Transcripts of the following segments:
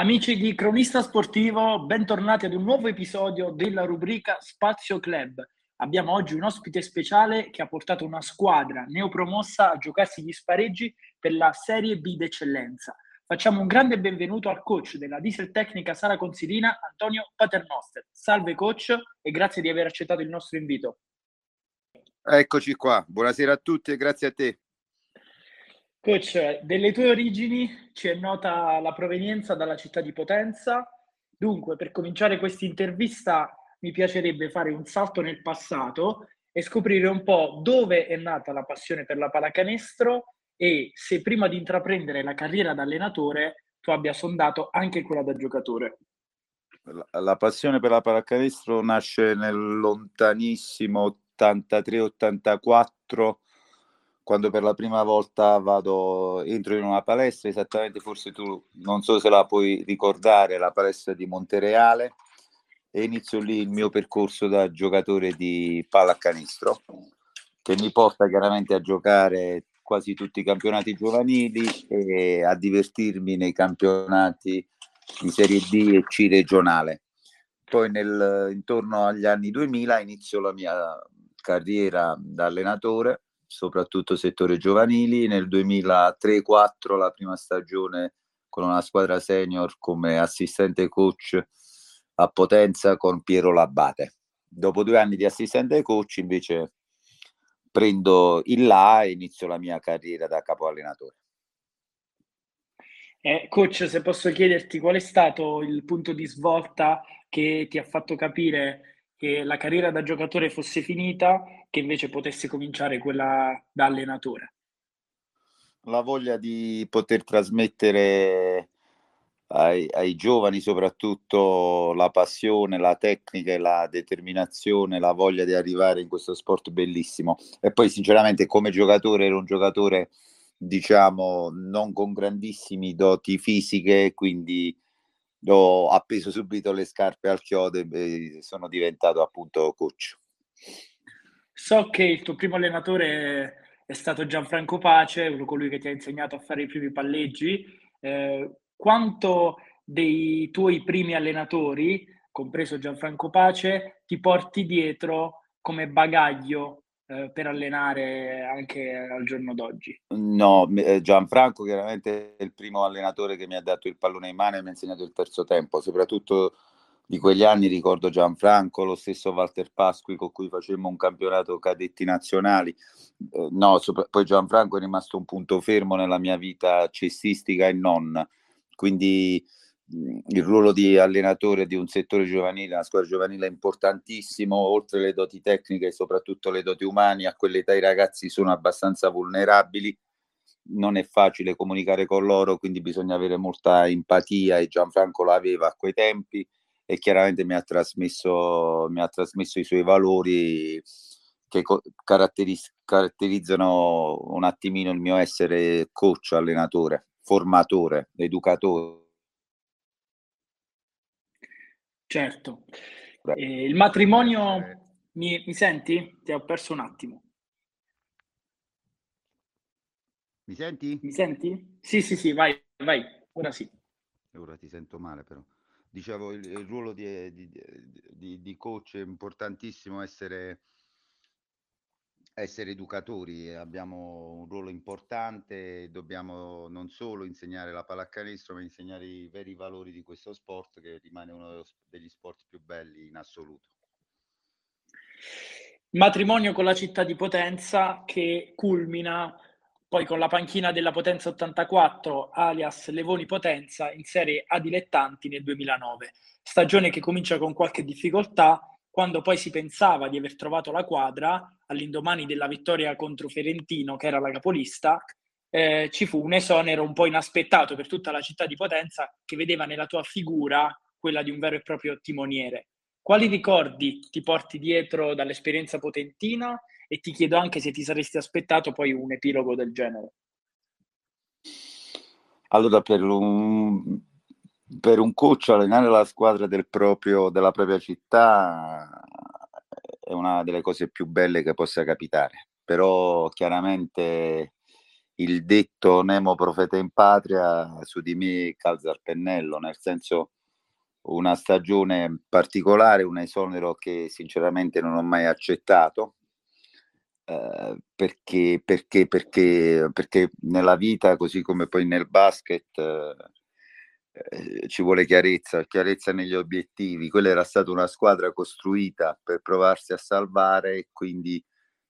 Amici di Cronista Sportivo, bentornati ad un nuovo episodio della rubrica Spazio Club. Abbiamo oggi un ospite speciale che ha portato una squadra neopromossa a giocarsi gli spareggi per la Serie B d'eccellenza. Facciamo un grande benvenuto al coach della Diesel Tecnica Sala Consilina, Antonio Paternoster. Salve coach e grazie di aver accettato il nostro invito. Eccoci qua, buonasera a tutti e grazie a te. Coach, delle tue origini ci è nota la provenienza dalla città di Potenza. Dunque, per cominciare questa intervista, mi piacerebbe fare un salto nel passato e scoprire un po' dove è nata la passione per la pallacanestro e se prima di intraprendere la carriera da allenatore tu abbia sondato anche quella da giocatore. La, la passione per la pallacanestro nasce nel lontanissimo 83-84 quando per la prima volta vado, entro in una palestra, esattamente forse tu non so se la puoi ricordare, la palestra di Montereale, e inizio lì il mio percorso da giocatore di pallacanestro, che mi porta chiaramente a giocare quasi tutti i campionati giovanili e a divertirmi nei campionati di Serie D e C regionale. Poi nel, intorno agli anni 2000 inizio la mia carriera da allenatore soprattutto settore giovanili. Nel 2003-2004 la prima stagione con una squadra senior come assistente coach a Potenza con Piero Labate. Dopo due anni di assistente coach invece prendo il là e inizio la mia carriera da capo allenatore. Eh, coach, se posso chiederti qual è stato il punto di svolta che ti ha fatto capire che la carriera da giocatore fosse finita, che invece potesse cominciare quella da allenatore? La voglia di poter trasmettere ai, ai, giovani soprattutto la passione, la tecnica e la determinazione, la voglia di arrivare in questo sport bellissimo. E poi sinceramente come giocatore ero un giocatore diciamo non con grandissimi doti fisiche, quindi ho appeso subito le scarpe al chiodo e sono diventato appunto coach. So che il tuo primo allenatore è stato Gianfranco Pace, colui che ti ha insegnato a fare i primi palleggi. Eh, quanto dei tuoi primi allenatori, compreso Gianfranco Pace, ti porti dietro come bagaglio eh, per allenare anche al giorno d'oggi? No, eh, Gianfranco chiaramente è il primo allenatore che mi ha dato il pallone in mano e mi ha insegnato il terzo tempo, soprattutto di quegli anni ricordo Gianfranco, lo stesso Walter Pasqui con cui facemmo un campionato cadetti nazionali. Eh, no, sopra- poi Gianfranco è rimasto un punto fermo nella mia vita cestistica e non. Quindi il ruolo di allenatore di un settore giovanile, una squadra giovanile è importantissimo, oltre le doti tecniche soprattutto le doti umane, a quell'età i ragazzi sono abbastanza vulnerabili, non è facile comunicare con loro, quindi bisogna avere molta empatia e Gianfranco l'aveva a quei tempi e chiaramente mi ha trasmesso, mi ha trasmesso i suoi valori che caratteris- caratterizzano un attimino il mio essere coach, allenatore, formatore, educatore Certo. Eh, il matrimonio, mi, mi senti? Ti ho perso un attimo. Mi senti? Mi senti? Sì, sì, sì, vai, vai, ora sì. Ora ti sento male però. Dicevo, il, il ruolo di, di, di, di, coach è importantissimo essere essere educatori, abbiamo un ruolo importante, dobbiamo non solo insegnare la pallacanestro, ma insegnare i veri valori di questo sport che rimane uno degli sport più belli in assoluto. Matrimonio con la città di Potenza che culmina poi con la panchina della Potenza 84, alias Levoni Potenza, in Serie A dilettanti nel 2009. Stagione che comincia con qualche difficoltà, quando poi si pensava di aver trovato la quadra, all'indomani della vittoria contro Ferentino, che era la capolista, eh, ci fu un esonero un po' inaspettato per tutta la città di Potenza che vedeva nella tua figura quella di un vero e proprio timoniere. Quali ricordi ti porti dietro dall'esperienza potentina e ti chiedo anche se ti saresti aspettato poi un epilogo del genere? Allora, per un, per un coach allenare la squadra del proprio, della propria città è una delle cose più belle che possa capitare, però chiaramente il detto Nemo profeta in patria su di me calza il pennello, nel senso una stagione particolare, un esonero che sinceramente non ho mai accettato. Eh, perché, perché, perché, perché nella vita, così come poi nel basket, eh, eh, ci vuole chiarezza, chiarezza negli obiettivi. Quella era stata una squadra costruita per provarsi a salvare e quindi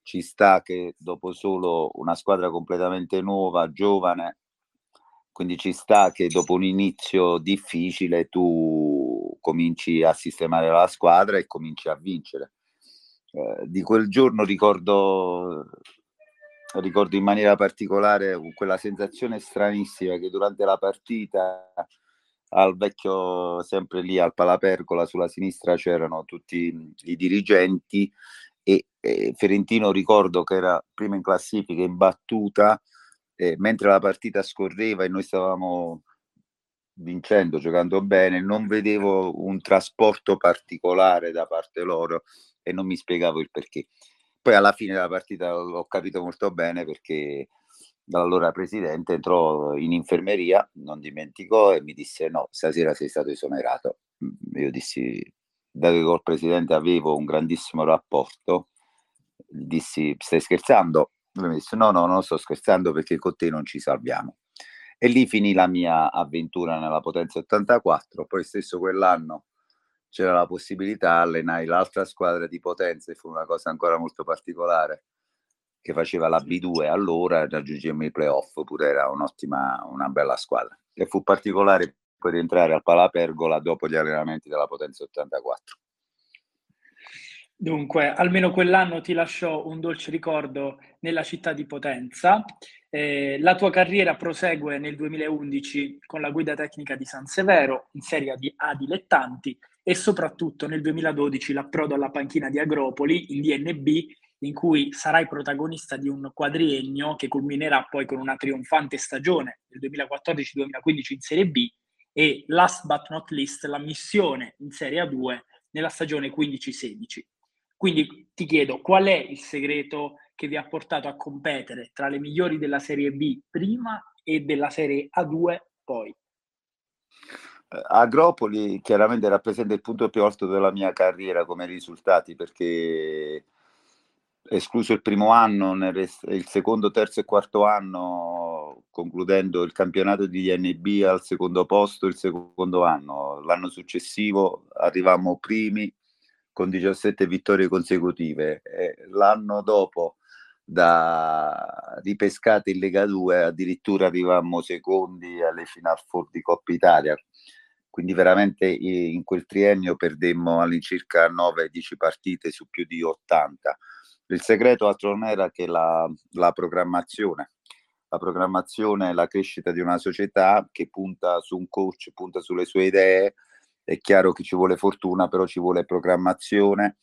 ci sta che dopo solo una squadra completamente nuova, giovane, quindi ci sta che dopo un inizio difficile tu cominci a sistemare la squadra e cominci a vincere. Eh, di quel giorno ricordo, ricordo in maniera particolare quella sensazione stranissima che durante la partita al vecchio, sempre lì al Palapergola sulla sinistra c'erano tutti i dirigenti e, e Ferentino ricordo che era prima in classifica in battuta eh, mentre la partita scorreva e noi stavamo vincendo, giocando bene, non vedevo un trasporto particolare da parte loro e non mi spiegavo il perché. Poi alla fine della partita ho capito molto bene perché dall'allora presidente entrò in infermeria, non dimenticò e mi disse no, stasera sei stato esonerato. Io dissi, dato che col presidente avevo un grandissimo rapporto, dissi stai scherzando? Lui mi disse no, no, non sto scherzando perché con te non ci salviamo. E lì finì la mia avventura nella Potenza 84, poi stesso quell'anno c'era la possibilità allenare l'altra squadra di Potenza e fu una cosa ancora molto particolare che faceva la B2 allora raggiungemmo i playoff pure era un'ottima una bella squadra. E fu particolare poi rientrare al Palapergola dopo gli allenamenti della Potenza 84 Dunque, almeno quell'anno ti lasciò un dolce ricordo nella città di Potenza. Eh, la tua carriera prosegue nel 2011 con la guida tecnica di San Severo in serie di A dilettanti e soprattutto nel 2012 l'approdo alla panchina di Agropoli in DNB in cui sarai protagonista di un quadriennio che culminerà poi con una trionfante stagione del 2014-2015 in Serie B e last but not least la missione in Serie A2 nella stagione 15-16. Quindi ti chiedo qual è il segreto che vi ha portato a competere tra le migliori della Serie B prima e della Serie A2 poi? Eh, Agropoli chiaramente rappresenta il punto più alto della mia carriera come risultati perché escluso il primo anno, il secondo, terzo e quarto anno, concludendo il campionato di NB al secondo posto il secondo anno. L'anno successivo arrivammo primi con 17 vittorie consecutive. E l'anno dopo, da ripescate in Lega 2, addirittura arrivammo secondi alle Final Four di Coppa Italia. Quindi veramente in quel triennio perdemmo all'incirca 9-10 partite su più di 80. Il segreto altro non era che la, la programmazione. La programmazione è la crescita di una società che punta su un coach, punta sulle sue idee, è chiaro che ci vuole fortuna, però ci vuole programmazione,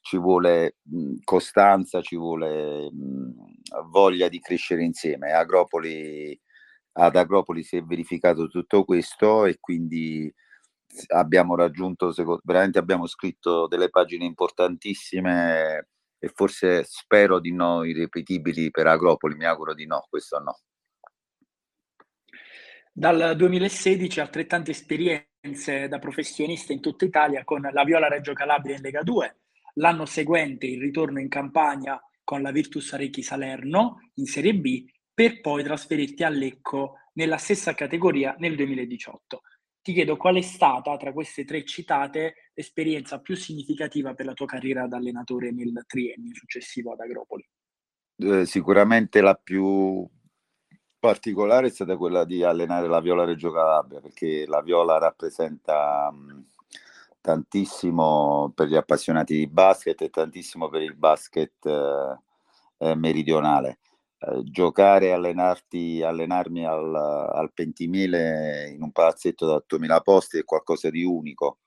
ci vuole mh, costanza, ci vuole mh, voglia di crescere insieme. Agropoli, ad Agropoli si è verificato tutto questo e quindi abbiamo raggiunto, veramente abbiamo scritto delle pagine importantissime e forse spero di no irripetibili per Agropoli, mi auguro di no, questo no. Dal 2016 altrettante esperienze da professionista in tutta Italia con la Viola Reggio Calabria in Lega 2, l'anno seguente il ritorno in Campania con la Virtus Arechi Salerno in Serie B, per poi trasferirti a Lecco nella stessa categoria nel 2018. Ti chiedo qual è stata tra queste tre citate l'esperienza più significativa per la tua carriera da allenatore nel triennio successivo ad Agropoli? Eh, sicuramente la più particolare è stata quella di allenare la Viola Reggio Calabria, perché la Viola rappresenta mh, tantissimo per gli appassionati di basket e tantissimo per il basket eh, eh, meridionale. Eh, giocare allenarti, allenarmi al, al Pentimile in un palazzetto da 8000 posti è qualcosa di unico.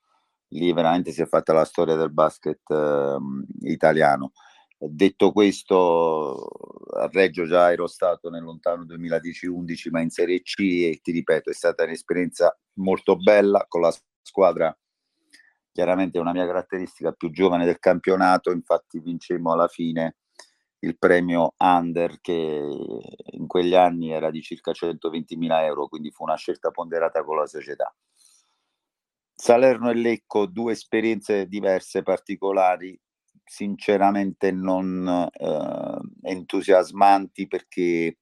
Lì veramente si è fatta la storia del basket ehm, italiano. Detto questo, a Reggio già ero stato nel lontano 2010-11, ma in Serie C e ti ripeto, è stata un'esperienza molto bella con la squadra. Chiaramente una mia caratteristica più giovane del campionato, infatti vincemmo alla fine il premio Under che in quegli anni era di circa 120.000 euro, quindi fu una scelta ponderata con la società. Salerno e Lecco, due esperienze diverse, particolari, sinceramente non eh, entusiasmanti perché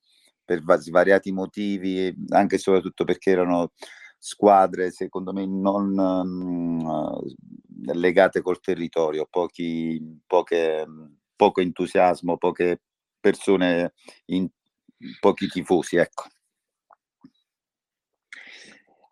per svariati motivi, anche e soprattutto perché erano squadre, secondo me, non um, legate col territorio, pochi, poche, poco entusiasmo, poche persone, in, pochi tifosi, ecco.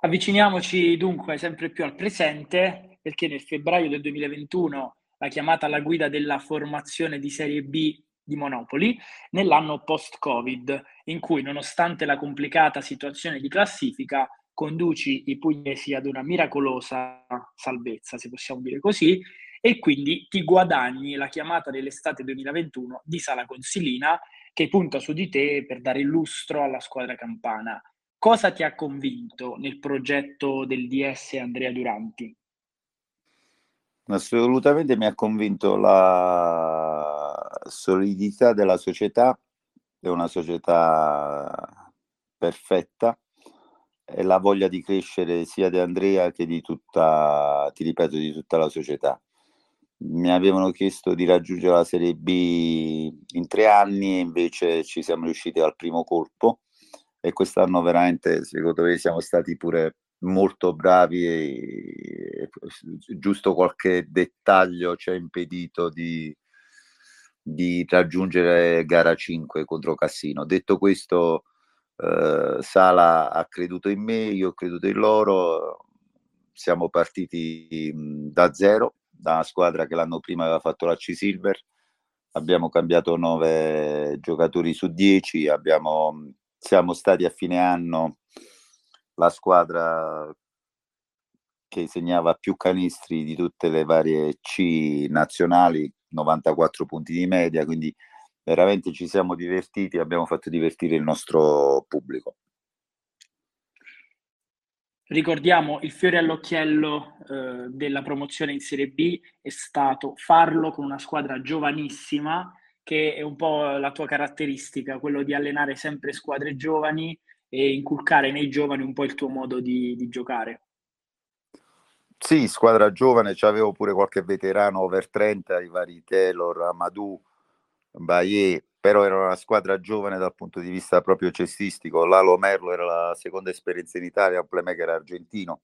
Avviciniamoci dunque sempre più al presente, perché nel febbraio del 2021 la chiamata alla guida della formazione di Serie B di Monopoli nell'anno post-Covid, in cui nonostante la complicata situazione di classifica conduci i pugliesi ad una miracolosa salvezza, se possiamo dire così, e quindi ti guadagni la chiamata dell'estate 2021 di Sala Consilina che punta su di te per dare lustro alla squadra campana. Cosa ti ha convinto nel progetto del DS Andrea Duranti? Assolutamente mi ha convinto la solidità della società, è una società perfetta e la voglia di crescere sia di Andrea che di tutta, ti ripeto, di tutta la società. Mi avevano chiesto di raggiungere la Serie B in tre anni e invece ci siamo riusciti al primo colpo e quest'anno veramente secondo me siamo stati pure molto bravi e, giusto qualche dettaglio ci ha impedito di, di raggiungere gara 5 contro Cassino. Detto questo, eh, Sala ha creduto in me, io ho creduto in loro, siamo partiti da zero, da una squadra che l'anno prima aveva fatto la C-Silver, abbiamo cambiato 9 giocatori su 10, abbiamo, siamo stati a fine anno la squadra che segnava più canestri di tutte le varie C nazionali, 94 punti di media, quindi veramente ci siamo divertiti, abbiamo fatto divertire il nostro pubblico. Ricordiamo il fiore all'occhiello eh, della promozione in Serie B è stato farlo con una squadra giovanissima, che è un po' la tua caratteristica, quello di allenare sempre squadre giovani e inculcare nei giovani un po' il tuo modo di, di giocare. Sì, squadra giovane, c'avevo pure qualche veterano over 30, i vari Taylor, Amadou, Baie, però era una squadra giovane dal punto di vista proprio cestistico. Lalo Merlo era la seconda esperienza in Italia, un playmaker argentino.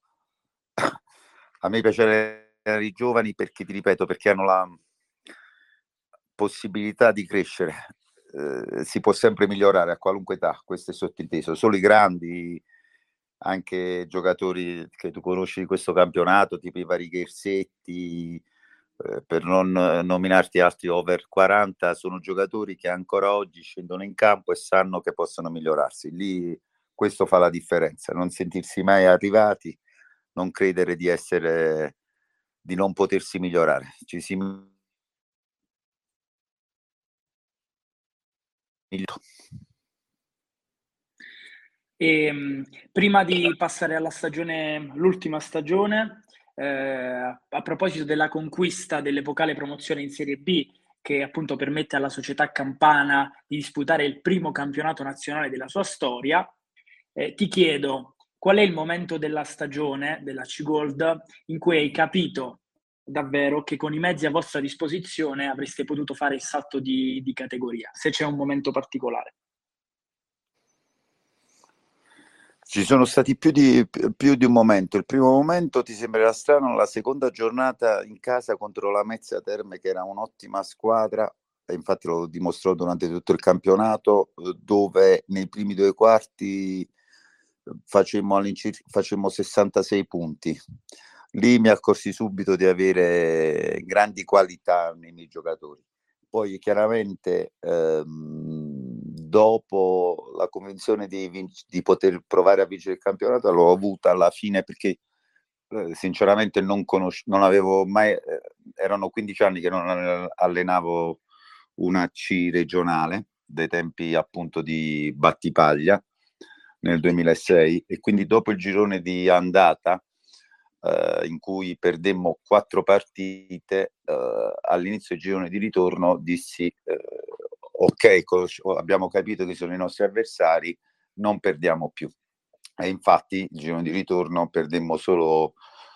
A me piace i giovani perché, ti ripeto, perché hanno la possibilità di crescere. Eh, si può sempre migliorare a qualunque età, questo è sottinteso. Solo i grandi, anche giocatori che tu conosci di questo campionato, tipo i vari Gersetti, eh, per non nominarti altri over 40, sono giocatori che ancora oggi scendono in campo e sanno che possono migliorarsi. Lì questo fa la differenza, non sentirsi mai arrivati, non credere di essere di non potersi migliorare. Ci si e, ehm, prima di passare alla stagione, l'ultima stagione, eh, a proposito della conquista dell'epocale promozione in Serie B, che appunto permette alla società campana di disputare il primo campionato nazionale della sua storia, eh, ti chiedo qual è il momento della stagione della C-Gold in cui hai capito davvero che con i mezzi a vostra disposizione avreste potuto fare il salto di, di categoria, se c'è un momento particolare. Ci sono stati più di, più di, un momento. Il primo momento ti sembrerà strano, la seconda giornata in casa contro la Mezza Terme, che era un'ottima squadra, infatti lo dimostrò durante tutto il campionato, dove nei primi due quarti facemmo, facemmo 66 punti. Lì mi accorsi subito di avere grandi qualità nei miei giocatori. Poi chiaramente ehm, dopo la convenzione di, vinc- di, poter provare a vincere il campionato l'ho avuta alla fine perché eh, sinceramente non, conosc- non avevo mai, eh, erano 15 anni che non allenavo una C regionale dei tempi appunto di Battipaglia nel 2006 e quindi dopo il girone di andata eh, in cui perdemmo quattro partite, eh, all'inizio del girone di ritorno dissi eh, ok, abbiamo capito chi sono i nostri avversari, non perdiamo più. E infatti il giorno di ritorno perdemmo solo,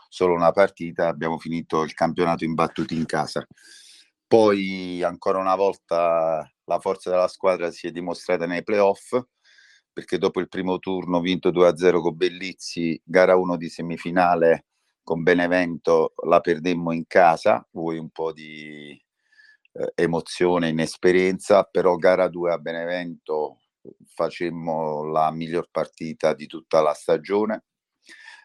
solo una partita, abbiamo finito il campionato imbattuti in casa. Poi ancora una volta la forza della squadra si è dimostrata nei playoff, perché dopo il primo turno vinto 2-0 con Bellizzi, gara 1 di semifinale con Benevento la perdemmo in casa, vuoi un po' di eh, emozione, inesperienza, però gara 2 a Benevento facemmo la miglior partita di tutta la stagione,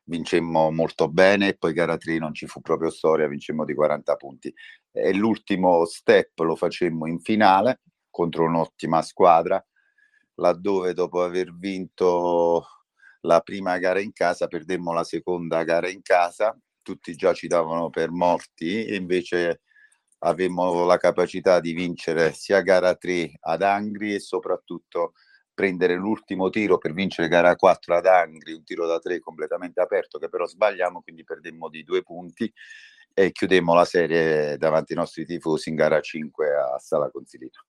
vincemmo molto bene e poi gara 3 non ci fu proprio storia, vincemmo di 40 punti. E l'ultimo step lo facemmo in finale contro un'ottima squadra, laddove dopo aver vinto la prima gara in casa perdemmo la seconda gara in casa, tutti già ci davano per morti e invece avemmo la capacità di vincere sia gara 3 ad Angri e soprattutto prendere l'ultimo tiro per vincere gara 4 ad Angri, un tiro da 3 completamente aperto che però sbagliamo, quindi perdemmo di due punti e chiudemmo la serie davanti ai nostri tifosi in gara 5 a Sala Consilino.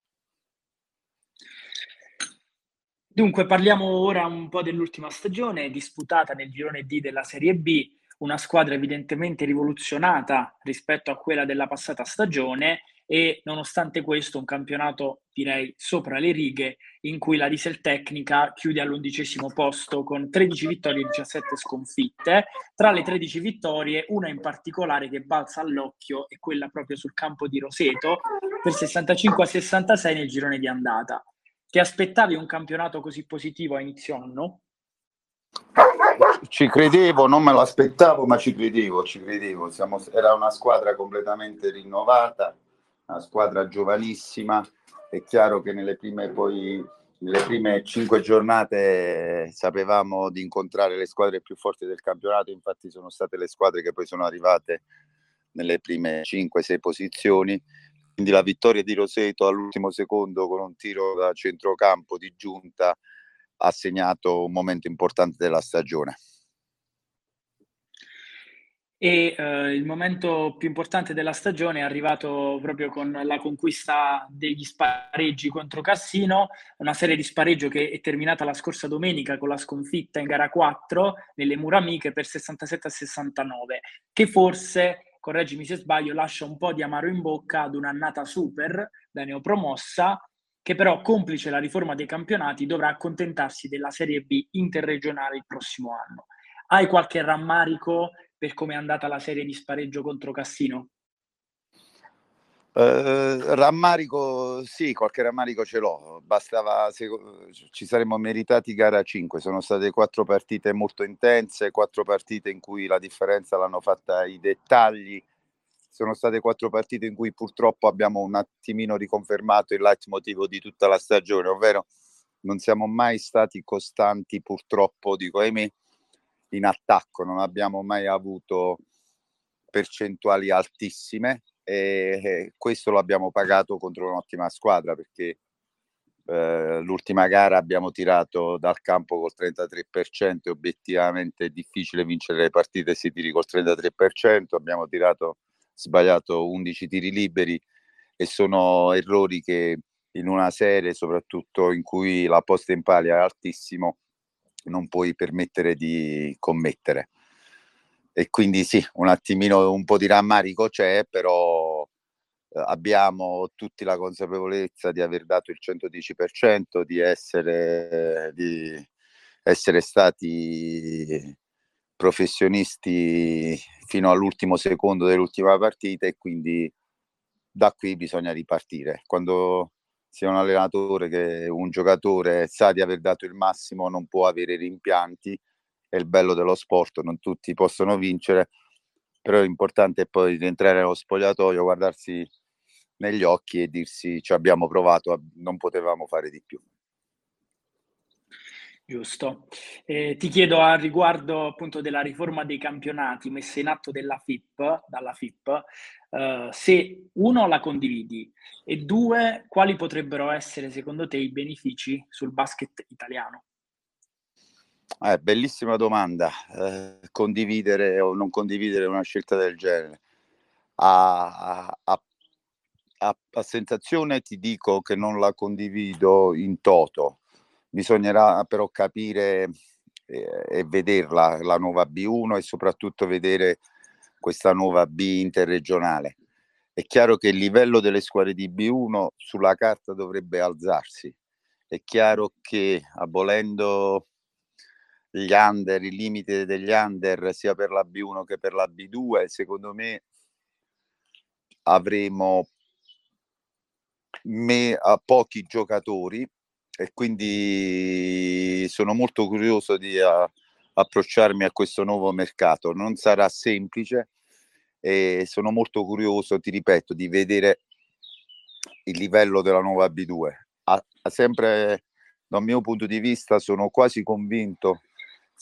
Dunque parliamo ora un po' dell'ultima stagione disputata nel girone D della Serie B una squadra evidentemente rivoluzionata rispetto a quella della passata stagione e nonostante questo un campionato direi sopra le righe in cui la Diesel Tecnica chiude all'undicesimo posto con 13 vittorie e 17 sconfitte. Tra le 13 vittorie una in particolare che balza all'occhio è quella proprio sul campo di Roseto per 65 a 66 nel girone di andata. Ti aspettavi un campionato così positivo a inizio anno? ci credevo, non me lo aspettavo, ma ci credevo, ci credevo. Siamo, era una squadra completamente rinnovata, una squadra giovanissima. È chiaro che nelle prime, poi, nelle prime cinque giornate sapevamo di incontrare le squadre più forti del campionato, infatti sono state le squadre che poi sono arrivate nelle prime 5-6 posizioni. Quindi la vittoria di Roseto all'ultimo secondo con un tiro da centrocampo di giunta ha segnato un momento importante della stagione. E eh, il momento più importante della stagione è arrivato proprio con la conquista degli spareggi contro Cassino, una serie di spareggio che è terminata la scorsa domenica con la sconfitta in gara 4 nelle mura amiche per 67 a 69, che forse, correggimi se sbaglio, lascia un po' di amaro in bocca ad un'annata super da neopromossa che però, complice la riforma dei campionati, dovrà accontentarsi della Serie B interregionale il prossimo anno. Hai qualche rammarico per come è andata la serie di spareggio contro Cassino? Uh, rammarico, sì, qualche rammarico ce l'ho. Bastava, se, ci saremmo meritati gara 5. Sono state quattro partite molto intense, quattro partite in cui la differenza l'hanno fatta i dettagli sono state quattro partite in cui purtroppo abbiamo un attimino riconfermato il leitmotiv di tutta la stagione, ovvero non siamo mai stati costanti purtroppo, dico ahimè, in attacco, non abbiamo mai avuto percentuali altissime e questo lo abbiamo pagato contro un'ottima squadra perché eh, l'ultima gara abbiamo tirato dal campo col 33%, obiettivamente è difficile vincere le partite se tiri col 33%, abbiamo tirato sbagliato 11 tiri liberi e sono errori che in una serie, soprattutto in cui la posta in pali è altissimo, non puoi permettere di commettere. E quindi sì, un attimino, un po' di rammarico c'è, però eh, abbiamo tutti la consapevolezza di aver dato il 110%, di essere, di essere stati professionisti fino all'ultimo secondo dell'ultima partita e quindi da qui bisogna ripartire. Quando si è un allenatore che un giocatore sa di aver dato il massimo non può avere rimpianti, è il bello dello sport, non tutti possono vincere, però l'importante è poi rientrare nello spogliatoio, guardarsi negli occhi e dirsi ci abbiamo provato, non potevamo fare di più. Giusto. Eh, ti chiedo a riguardo appunto della riforma dei campionati messa in atto FIP, dalla FIP eh, se uno la condividi e due quali potrebbero essere secondo te i benefici sul basket italiano? Eh, bellissima domanda. Eh, condividere o non condividere una scelta del genere. A, a, a, a, sensazione ti dico che non la condivido in toto. Bisognerà però capire eh, e vederla la nuova B1 e soprattutto vedere questa nuova B interregionale. È chiaro che il livello delle squadre di B1 sulla carta dovrebbe alzarsi. È chiaro che abolendo gli under, il limite degli under sia per la B1 che per la B2, secondo me avremo me, a pochi giocatori e quindi sono molto curioso di a, approcciarmi a questo nuovo mercato. Non sarà semplice e sono molto curioso, ti ripeto, di vedere il livello della nuova B2. A, a sempre dal mio punto di vista sono quasi convinto,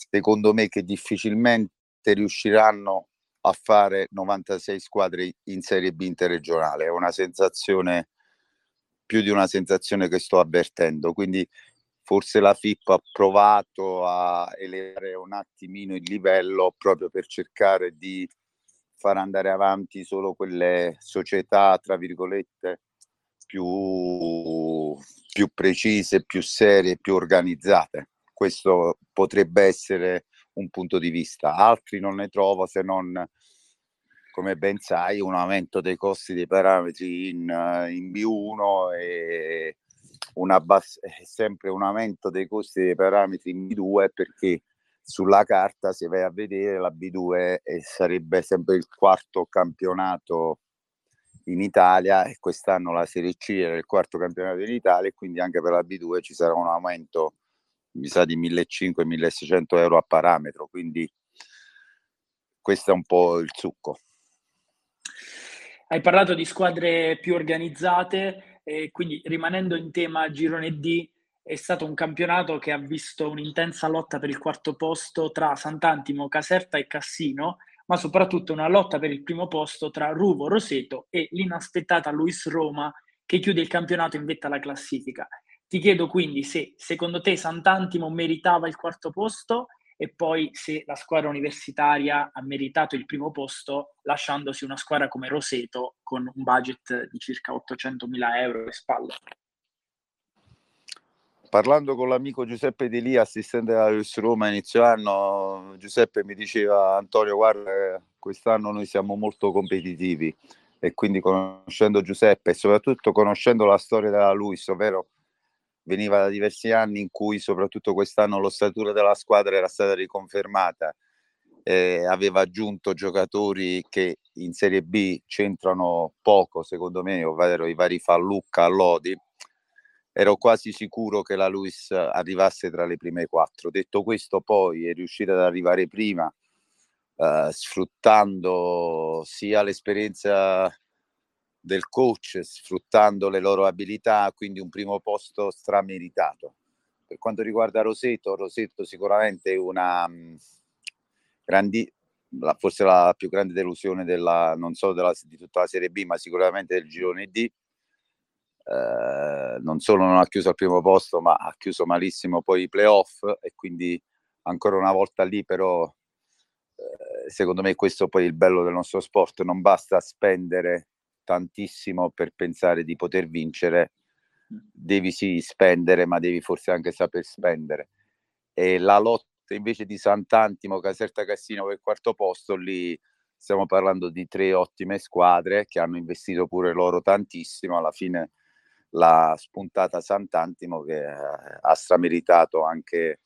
secondo me, che difficilmente riusciranno a fare 96 squadre in Serie B interregionale. È una sensazione, più di una sensazione che sto avvertendo. Quindi forse la FIP ha provato a elevare un attimino il livello proprio per cercare di far andare avanti solo quelle società, tra virgolette, più, più precise, più serie, più organizzate. Questo potrebbe essere un punto di vista. Altri non ne trovo se non, come ben sai, un aumento dei costi dei parametri in, in B1 e bass- sempre un aumento dei costi dei parametri in B2 perché sulla carta se vai a vedere la B2 sarebbe sempre il quarto campionato in Italia e quest'anno la Serie C era il quarto campionato in Italia e quindi anche per la B2 ci sarà un aumento mi sa di 1.500-1.600 euro a parametro quindi questo è un po' il succo hai parlato di squadre più organizzate e quindi rimanendo in tema girone D è stato un campionato che ha visto un'intensa lotta per il quarto posto tra Sant'Antimo, Caserta e Cassino, ma soprattutto una lotta per il primo posto tra Ruvo, Roseto e l'inaspettata Luis Roma che chiude il campionato in vetta alla classifica. Ti chiedo quindi se secondo te Sant'Antimo meritava il quarto posto e poi se la squadra universitaria ha meritato il primo posto lasciandosi una squadra come Roseto con un budget di circa 800 mila euro alle spalle. Parlando con l'amico Giuseppe Di Lì, assistente della Luis Roma inizio anno, Giuseppe mi diceva Antonio guarda quest'anno noi siamo molto competitivi e quindi conoscendo Giuseppe e soprattutto conoscendo la storia della Luis, ovvero veniva da diversi anni in cui soprattutto quest'anno l'ossatura della squadra era stata riconfermata, eh, aveva aggiunto giocatori che in Serie B c'entrano poco secondo me, ovvero i vari Fallucca, Lodi, ero quasi sicuro che la Luis arrivasse tra le prime quattro. Detto questo poi è riuscita ad arrivare prima eh, sfruttando sia l'esperienza del coach sfruttando le loro abilità, quindi un primo posto strameritato. Per quanto riguarda Roseto, Roseto sicuramente è una mh, mm, grandi, forse la più grande delusione della, non solo della, di tutta la Serie B, ma sicuramente del girone D. Eh, non solo non ha chiuso al primo posto, ma ha chiuso malissimo poi i playoff e quindi ancora una volta lì però eh, secondo me questo poi il bello del nostro sport, non basta spendere tantissimo per pensare di poter vincere, devi sì spendere, ma devi forse anche saper spendere. E la lotta invece di Sant'Antimo, Caserta Cassino per il quarto posto, lì stiamo parlando di tre ottime squadre che hanno investito pure loro tantissimo. Alla fine la spuntata Sant'Antimo che ha strameritato anche,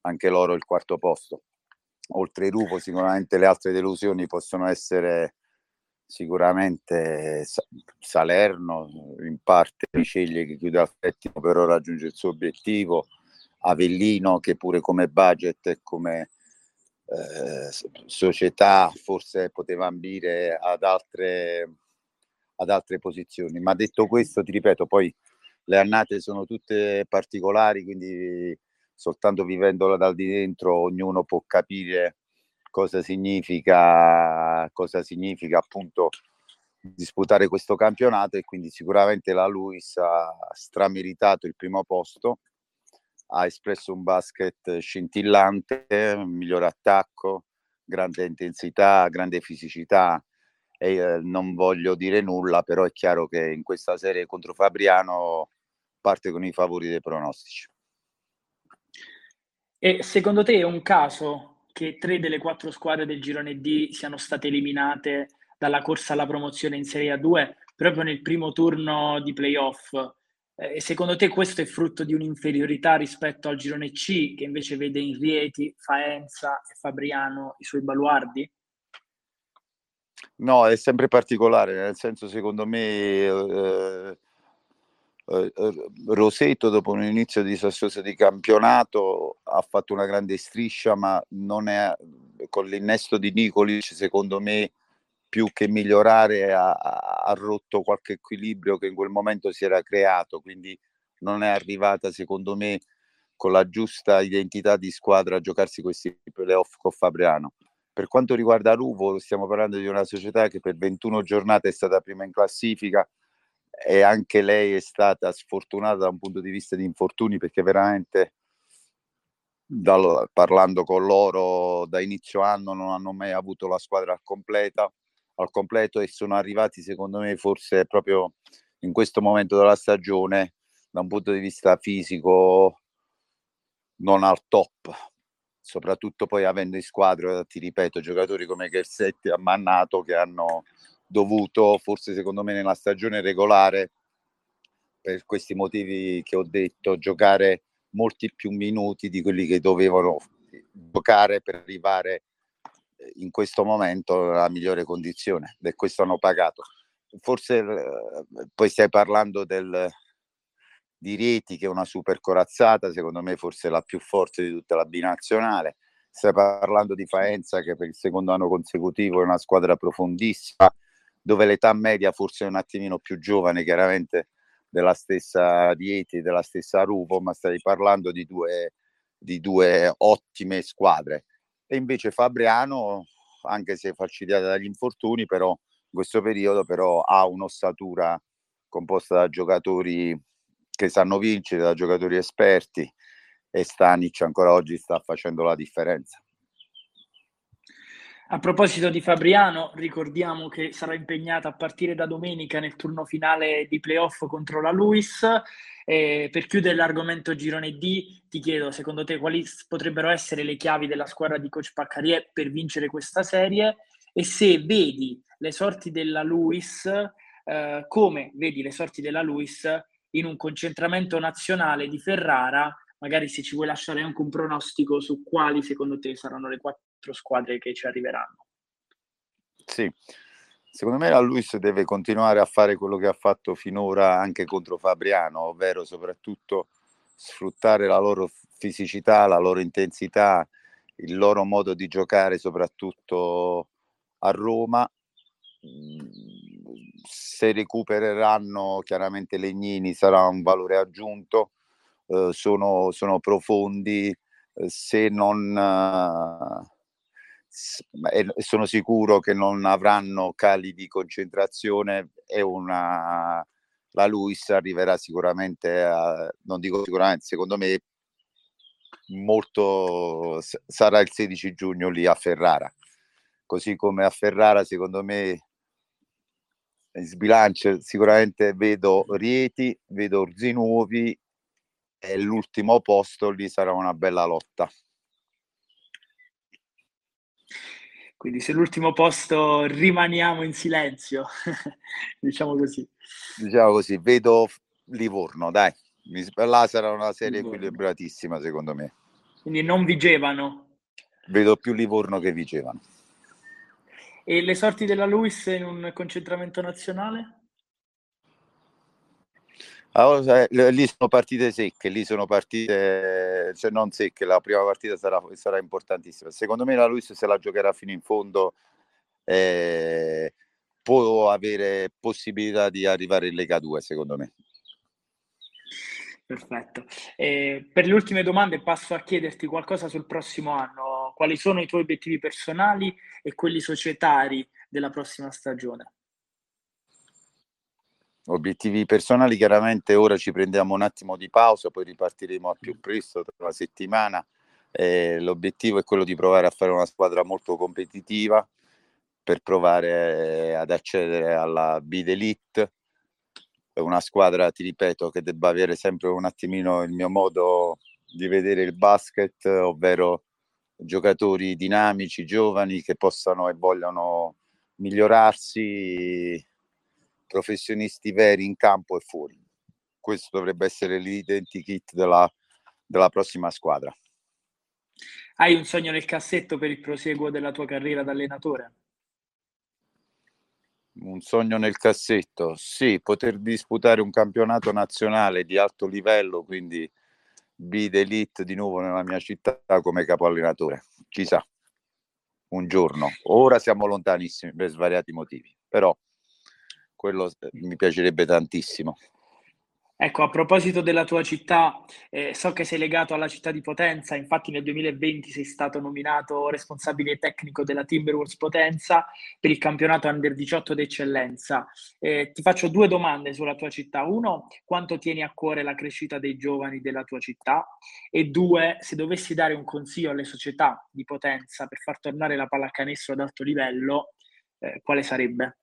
anche loro il quarto posto. Oltre Rupo, sicuramente le altre delusioni possono essere sicuramente Salerno, in parte Riceglie che chiude al settimo però raggiunge il suo obiettivo, Avellino che pure come budget e come eh, società forse poteva ambire ad altre, ad altre posizioni. Ma detto questo, ti ripeto, poi le annate sono tutte particolari, quindi soltanto vivendola dal di dentro ognuno può capire cosa significa, cosa significa appunto disputare questo campionato e quindi sicuramente la Luis ha strameritato il primo posto, ha espresso un basket scintillante, migliore attacco, grande intensità, grande fisicità e eh, non voglio dire nulla, però è chiaro che in questa serie contro Fabriano parte con i favori dei pronostici. E secondo te è un caso che tre delle quattro squadre del girone D siano state eliminate dalla corsa alla promozione in Serie A2 proprio nel primo turno di playoff? E secondo te questo è frutto di un'inferiorità rispetto al girone C, che invece vede in Rieti, Faenza e Fabriano i suoi baluardi? No, è sempre particolare, nel senso secondo me eh, eh, eh, Roseto dopo un inizio disastroso di campionato ha fatto una grande striscia, ma non è con l'innesto di Nicolic, secondo me, più che migliorare, ha, ha, rotto qualche equilibrio che in quel momento si era creato, quindi non è arrivata, secondo me, con la giusta identità di squadra a giocarsi questi playoff con Fabriano. Per quanto riguarda Ruvo, stiamo parlando di una società che per 21 giornate è stata prima in classifica, e anche lei è stata sfortunata da un punto di vista di infortuni perché veramente dal, parlando con loro da inizio anno non hanno mai avuto la squadra al, completa, al completo e sono arrivati secondo me forse proprio in questo momento della stagione da un punto di vista fisico non al top. Soprattutto poi avendo in squadra ti ripeto giocatori come Gersetti e Ammannato che hanno dovuto, forse secondo me nella stagione regolare, per questi motivi che ho detto, giocare molti più minuti di quelli che dovevano giocare per arrivare eh, in questo momento nella migliore condizione e questo hanno pagato. Forse eh, poi stai parlando del, di Rieti che è una super corazzata, secondo me forse la più forte di tutta la binazionale. Stai parlando di Faenza che per il secondo anno consecutivo è una squadra profondissima dove l'età media forse è un attimino più giovane, chiaramente della stessa Dieti, della stessa Rupo, ma stai parlando di due, di due ottime squadre. E invece Fabriano, anche se falcidiata dagli infortuni, però in questo periodo però ha un'ossatura composta da giocatori che sanno vincere, da giocatori esperti e Stanic ancora oggi sta facendo la differenza. A proposito di Fabriano, ricordiamo che sarà impegnata a partire da domenica nel turno finale di playoff contro la Luis. Eh, per chiudere l'argomento girone D, ti chiedo secondo te quali potrebbero essere le chiavi della squadra di coach Paccarie per vincere questa serie e se vedi le sorti della Luis, eh, come vedi le sorti della Luis in un concentramento nazionale di Ferrara, magari se ci vuoi lasciare anche un pronostico su quali secondo te saranno le quattro quattro squadre che ci arriveranno. Sì, secondo me la Luis deve continuare a fare quello che ha fatto finora anche contro Fabriano, ovvero soprattutto sfruttare la loro fisicità, la loro intensità, il loro modo di giocare soprattutto a Roma. Se recupereranno chiaramente Legnini sarà un valore aggiunto, eh, sono, sono, profondi, eh, se non... Eh, sono sicuro che non avranno cali di concentrazione e una la Luis arriverà sicuramente a, non dico sicuramente secondo me molto sarà il 16 giugno lì a Ferrara. Così come a Ferrara secondo me in sbilancio sicuramente vedo Rieti vedo Orzinuovi e l'ultimo posto lì sarà una bella lotta Quindi se l'ultimo posto rimaniamo in silenzio, diciamo così. Diciamo così, vedo Livorno, dai. Là sarà una serie Livorno. equilibratissima secondo me. Quindi non vigevano? Vedo più Livorno che vigevano. E le sorti della Luis in un concentramento nazionale? Allora, lì sono partite secche, lì sono partite, cioè non secche, la prima partita sarà, sarà importantissima. Secondo me la Luis se la giocherà fino in fondo eh, può avere possibilità di arrivare in Lega 2, secondo me. Perfetto. Eh, per le ultime domande passo a chiederti qualcosa sul prossimo anno. Quali sono i tuoi obiettivi personali e quelli societari della prossima stagione? Obiettivi personali, chiaramente ora ci prendiamo un attimo di pausa, poi ripartiremo al più presto tra una settimana. Eh, l'obiettivo è quello di provare a fare una squadra molto competitiva, per provare ad accedere alla Bid Elite. È una squadra, ti ripeto, che debba avere sempre un attimino il mio modo di vedere il basket, ovvero giocatori dinamici, giovani che possano e vogliano migliorarsi, professionisti veri in campo e fuori. Questo dovrebbe essere l'identikit della, della prossima squadra. Hai un sogno nel cassetto per il proseguo della tua carriera da allenatore? Un sogno nel cassetto, sì, poter disputare un campionato nazionale di alto livello, quindi Bid Elite di nuovo nella mia città come capo allenatore. Chissà, un giorno. Ora siamo lontanissimi per svariati motivi, però quello eh, mi piacerebbe tantissimo. Ecco, a proposito della tua città, eh, so che sei legato alla città di Potenza, infatti nel 2020 sei stato nominato responsabile tecnico della Timberwolves Potenza per il campionato Under 18 d'eccellenza. Eh, ti faccio due domande sulla tua città. Uno, quanto tieni a cuore la crescita dei giovani della tua città? E due, se dovessi dare un consiglio alle società di Potenza per far tornare la pallacanestro ad alto livello, eh, quale sarebbe?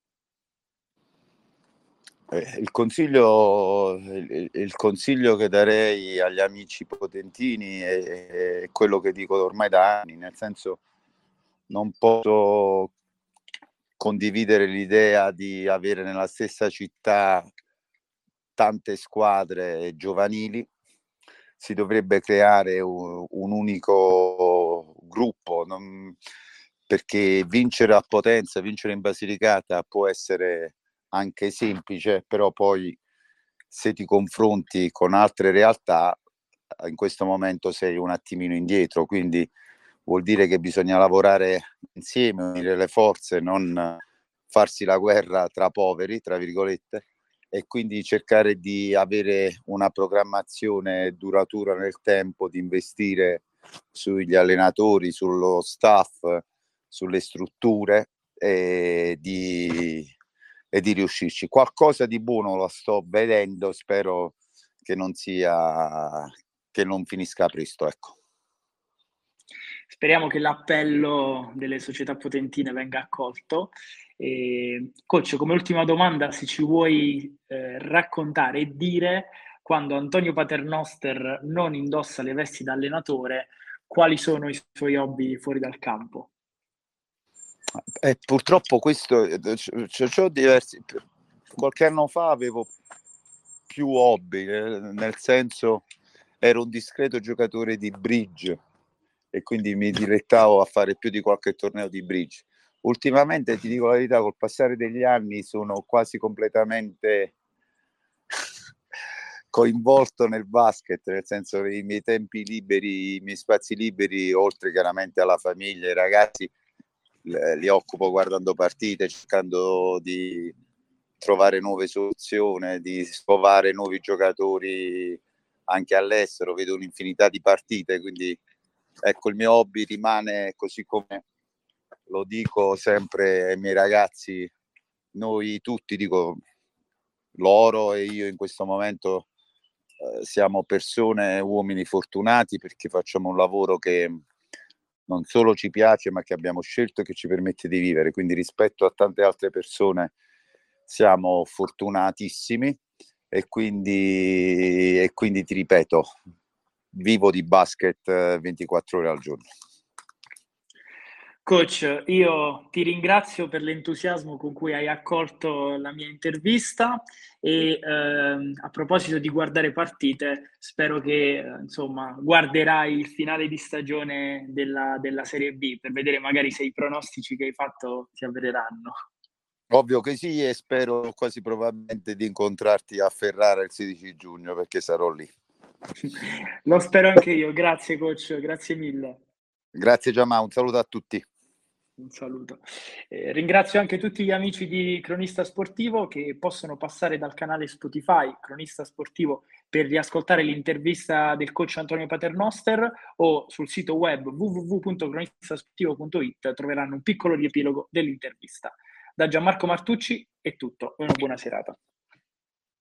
Eh, il consiglio, il, consiglio che darei agli amici potentini è, è, quello che dico ormai da anni, nel senso non posso condividere l'idea di avere nella stessa città tante squadre giovanili, si dovrebbe creare un, un unico gruppo, non, perché vincere a Potenza, vincere in Basilicata può essere anche semplice, però poi se ti confronti con altre realtà, in questo momento sei un attimino indietro, quindi vuol dire che bisogna lavorare insieme, unire le forze, non farsi la guerra tra poveri, tra virgolette, e quindi cercare di avere una programmazione duratura nel tempo, di investire sugli allenatori, sullo staff, sulle strutture e di e di riuscirci. Qualcosa di buono lo sto vedendo, spero che non sia che non finisca presto, ecco. Speriamo che l'appello delle società potentine venga accolto. E, coach, come ultima domanda, se ci vuoi eh, raccontare e dire quando Antonio Paternoster non indossa le vesti da allenatore, quali sono i suoi hobby fuori dal campo? Eh, purtroppo questo, eh, c'ho diversi, qualche anno fa avevo più hobby, eh, nel senso ero un discreto giocatore di bridge e quindi mi dilettavo a fare più di qualche torneo di bridge. Ultimamente, ti dico la verità, col passare degli anni sono quasi completamente coinvolto nel basket, nel senso che i miei tempi liberi, i miei spazi liberi, oltre chiaramente alla famiglia, i ragazzi, li occupo guardando partite, cercando di trovare nuove soluzioni, di scovare nuovi giocatori anche all'estero, vedo un'infinità di partite, quindi ecco il mio hobby rimane così come lo dico sempre ai miei ragazzi, noi tutti, dico loro e io in questo momento eh, siamo persone, uomini fortunati perché facciamo un lavoro che non solo ci piace, ma che abbiamo scelto e che ci permette di vivere. Quindi rispetto a tante altre persone siamo fortunatissimi e quindi, e quindi ti ripeto, vivo di basket 24 eh, ore al giorno. Coach, io ti ringrazio per l'entusiasmo con cui hai accolto la mia intervista e ehm, a proposito di guardare partite, spero che insomma guarderai il finale di stagione della, della Serie B per vedere magari se i pronostici che hai fatto si avvereranno. Ovvio che sì e spero quasi probabilmente di incontrarti a Ferrara il 16 giugno perché sarò lì. Lo spero anche io, grazie coach, grazie mille. Grazie Giamà, un saluto a tutti un saluto. Eh, ringrazio anche tutti gli amici di Cronista Sportivo che possono passare dal canale Spotify Cronista Sportivo per riascoltare l'intervista del coach Antonio Paternoster o sul sito web www.cronistasportivo.it troveranno un piccolo riepilogo dell'intervista. Da Gianmarco Martucci è tutto, una buona serata.